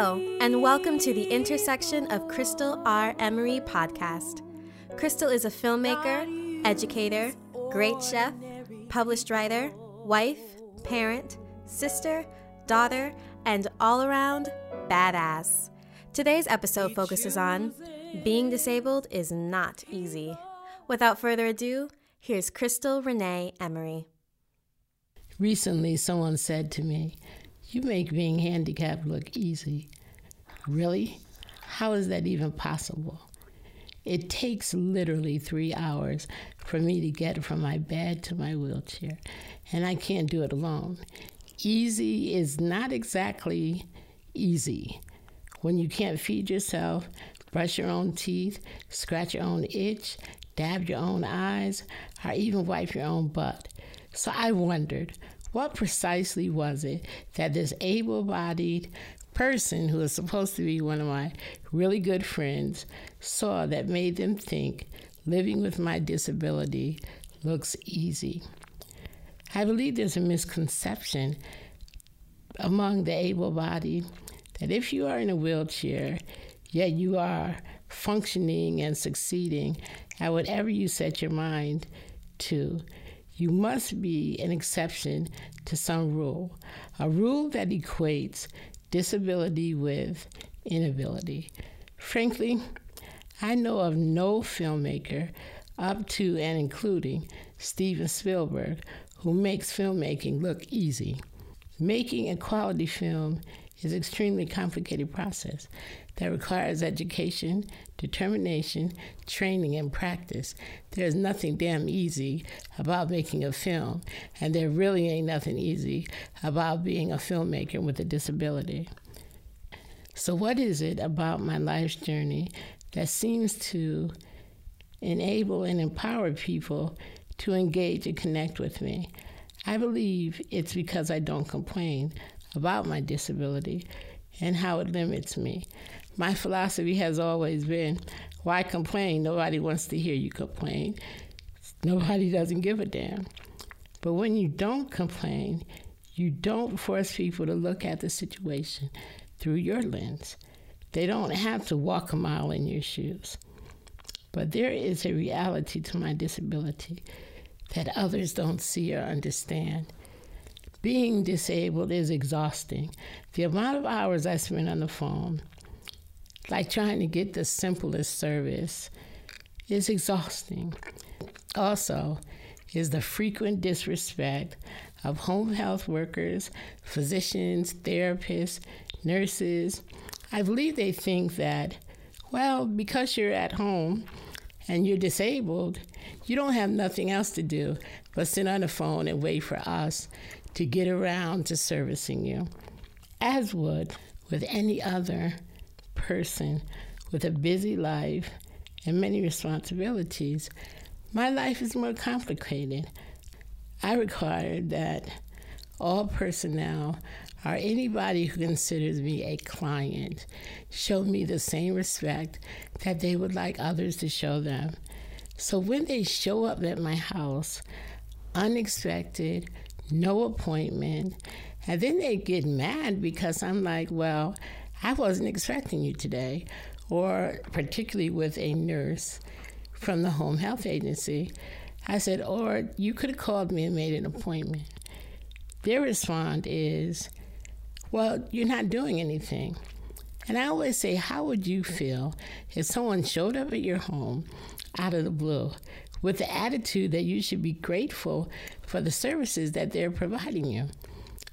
Hello, and welcome to the intersection of Crystal R. Emery podcast. Crystal is a filmmaker, educator, great chef, published writer, wife, parent, sister, daughter, and all around badass. Today's episode focuses on being disabled is not easy. Without further ado, here's Crystal Renee Emery. Recently, someone said to me, You make being handicapped look easy. Really? How is that even possible? It takes literally three hours for me to get from my bed to my wheelchair, and I can't do it alone. Easy is not exactly easy. When you can't feed yourself, brush your own teeth, scratch your own itch, dab your own eyes, or even wipe your own butt. So I wondered, what precisely was it that this able bodied person who is supposed to be one of my really good friends saw that made them think living with my disability looks easy? I believe there's a misconception among the able bodied that if you are in a wheelchair, yet you are functioning and succeeding at whatever you set your mind to, you must be an exception to some rule, a rule that equates disability with inability. Frankly, I know of no filmmaker up to and including Steven Spielberg who makes filmmaking look easy. Making a quality film is an extremely complicated process that requires education, determination, training, and practice. There's nothing damn easy about making a film, and there really ain't nothing easy about being a filmmaker with a disability. So, what is it about my life's journey that seems to enable and empower people to engage and connect with me? I believe it's because I don't complain about my disability and how it limits me. My philosophy has always been why complain? Nobody wants to hear you complain. Nobody doesn't give a damn. But when you don't complain, you don't force people to look at the situation through your lens. They don't have to walk a mile in your shoes. But there is a reality to my disability that others don't see or understand. Being disabled is exhausting. The amount of hours I spend on the phone, like trying to get the simplest service, is exhausting. Also, is the frequent disrespect of home health workers, physicians, therapists, nurses. I believe they think that, well, because you're at home and you're disabled, you don't have nothing else to do but sit on the phone and wait for us to get around to servicing you, as would with any other person with a busy life and many responsibilities. My life is more complicated. I require that all personnel or anybody who considers me a client show me the same respect that they would like others to show them. So when they show up at my house, unexpected, no appointment, and then they get mad because I'm like, well, I wasn't expecting you today, or particularly with a nurse from the home health agency. I said, or you could have called me and made an appointment. Their response is, well, you're not doing anything. And I always say, how would you feel if someone showed up at your home out of the blue with the attitude that you should be grateful for the services that they're providing you?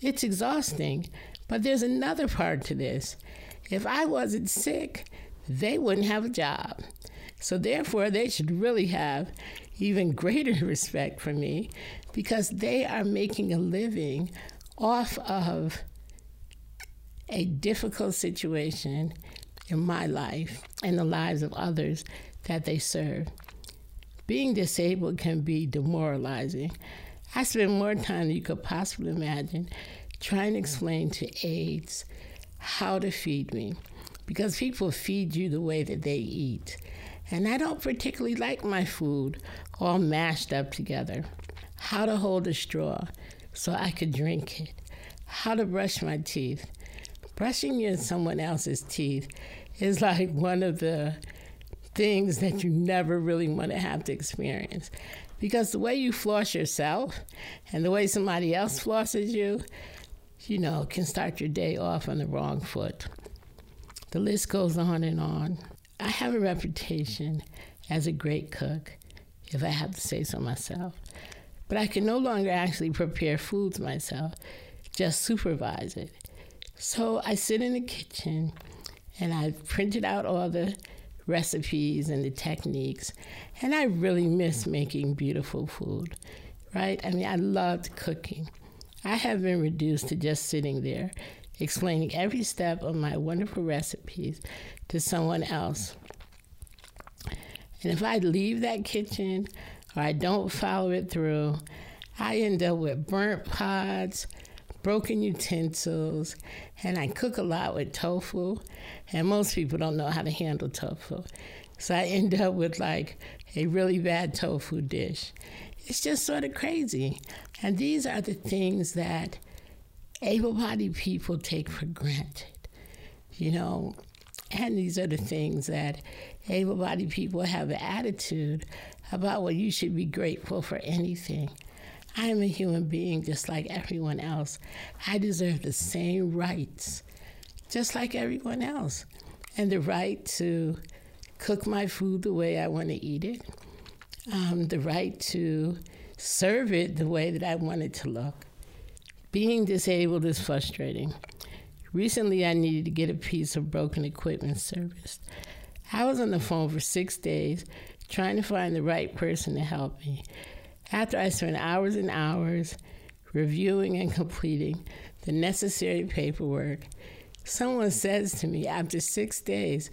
It's exhausting, but there's another part to this. If I wasn't sick, they wouldn't have a job. So, therefore, they should really have even greater respect for me because they are making a living off of a difficult situation in my life and the lives of others that they serve. Being disabled can be demoralizing. I spend more time than you could possibly imagine trying to explain to aides how to feed me because people feed you the way that they eat. And I don't particularly like my food all mashed up together. How to hold a straw so I could drink it, how to brush my teeth. brushing in someone else's teeth is like one of the things that you never really want to have to experience. Because the way you floss yourself and the way somebody else flosses you, you know, can start your day off on the wrong foot. The list goes on and on. I have a reputation as a great cook, if I have to say so myself. But I can no longer actually prepare foods myself, just supervise it. So I sit in the kitchen and I've printed out all the recipes and the techniques. And I really miss making beautiful food, right? I mean, I loved cooking. I have been reduced to just sitting there explaining every step of my wonderful recipes to someone else. And if I leave that kitchen or I don't follow it through, I end up with burnt pots, broken utensils, and I cook a lot with tofu. And most people don't know how to handle tofu. So I end up with like a really bad tofu dish. It's just sort of crazy. And these are the things that able bodied people take for granted. You know, and these are the things that able bodied people have an attitude about what you should be grateful for anything. I am a human being just like everyone else. I deserve the same rights, just like everyone else. And the right to cook my food the way I want to eat it, um, the right to serve it the way that I want it to look. Being disabled is frustrating. Recently, I needed to get a piece of broken equipment serviced. I was on the phone for six days trying to find the right person to help me. After I spent hours and hours reviewing and completing the necessary paperwork, someone says to me after six days,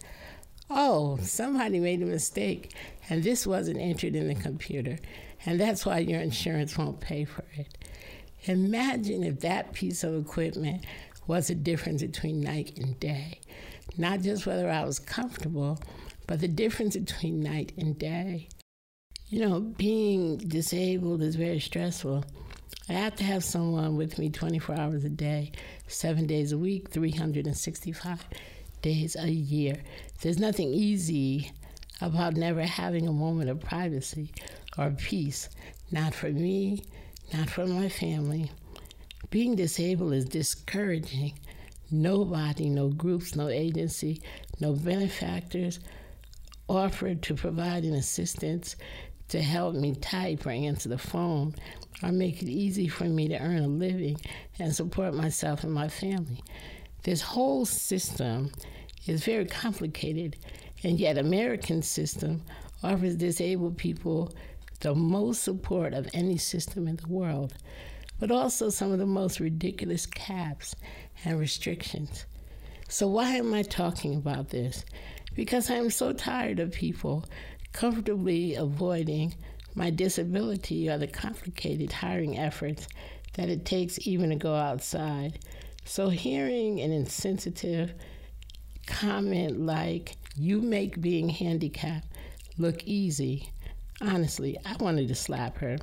Oh, somebody made a mistake, and this wasn't entered in the computer, and that's why your insurance won't pay for it. Imagine if that piece of equipment was the difference between night and day. Not just whether I was comfortable, but the difference between night and day. You know, being disabled is very stressful. I have to have someone with me 24 hours a day, seven days a week, 365 days a year. There's nothing easy about never having a moment of privacy or peace, not for me, not for my family. Being disabled is discouraging. Nobody, no groups, no agency, no benefactors offered to provide an assistance to help me type or answer the phone or make it easy for me to earn a living and support myself and my family. This whole system is very complicated, and yet American system offers disabled people the most support of any system in the world, but also some of the most ridiculous caps and restrictions. So, why am I talking about this? Because I am so tired of people comfortably avoiding my disability or the complicated hiring efforts that it takes even to go outside. So, hearing an insensitive comment like, You make being handicapped look easy, honestly, I wanted to slap her.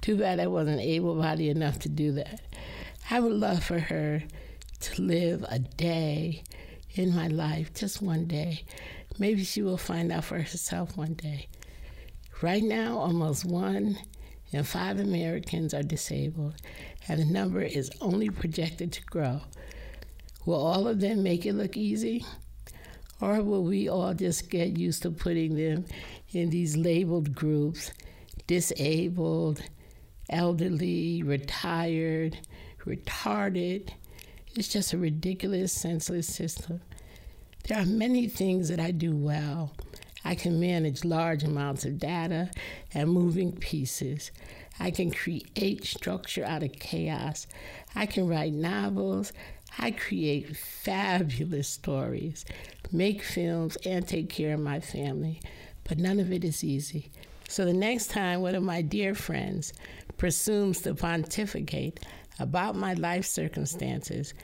Too bad I wasn't able bodied enough to do that. I would love for her to live a day in my life, just one day. Maybe she will find out for herself one day. Right now, almost one in five Americans are disabled, and the number is only projected to grow. Will all of them make it look easy? Or will we all just get used to putting them in these labeled groups disabled, elderly, retired, retarded? It's just a ridiculous, senseless system. There are many things that I do well. I can manage large amounts of data and moving pieces. I can create structure out of chaos. I can write novels. I create fabulous stories, make films, and take care of my family. But none of it is easy. So the next time one of my dear friends presumes to pontificate about my life circumstances.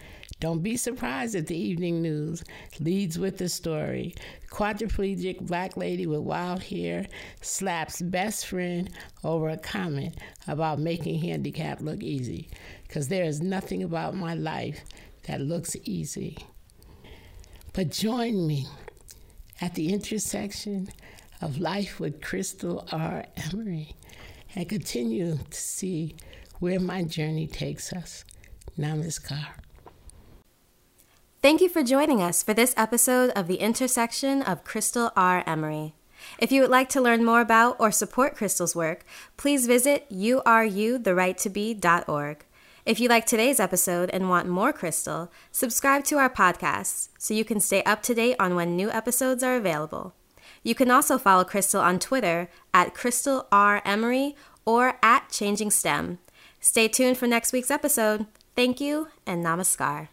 Don't be surprised if the evening news leads with the story. Quadriplegic black lady with wild hair slaps best friend over a comment about making handicap look easy. Because there is nothing about my life that looks easy. But join me at the intersection of life with Crystal R. Emery and continue to see where my journey takes us. Namaskar. Thank you for joining us for this episode of The Intersection of Crystal R. Emery. If you would like to learn more about or support Crystal's work, please visit urutherighttobe.org. If you like today's episode and want more Crystal, subscribe to our podcast so you can stay up to date on when new episodes are available. You can also follow Crystal on Twitter at Crystal R. Emery or at Changing STEM. Stay tuned for next week's episode. Thank you and namaskar.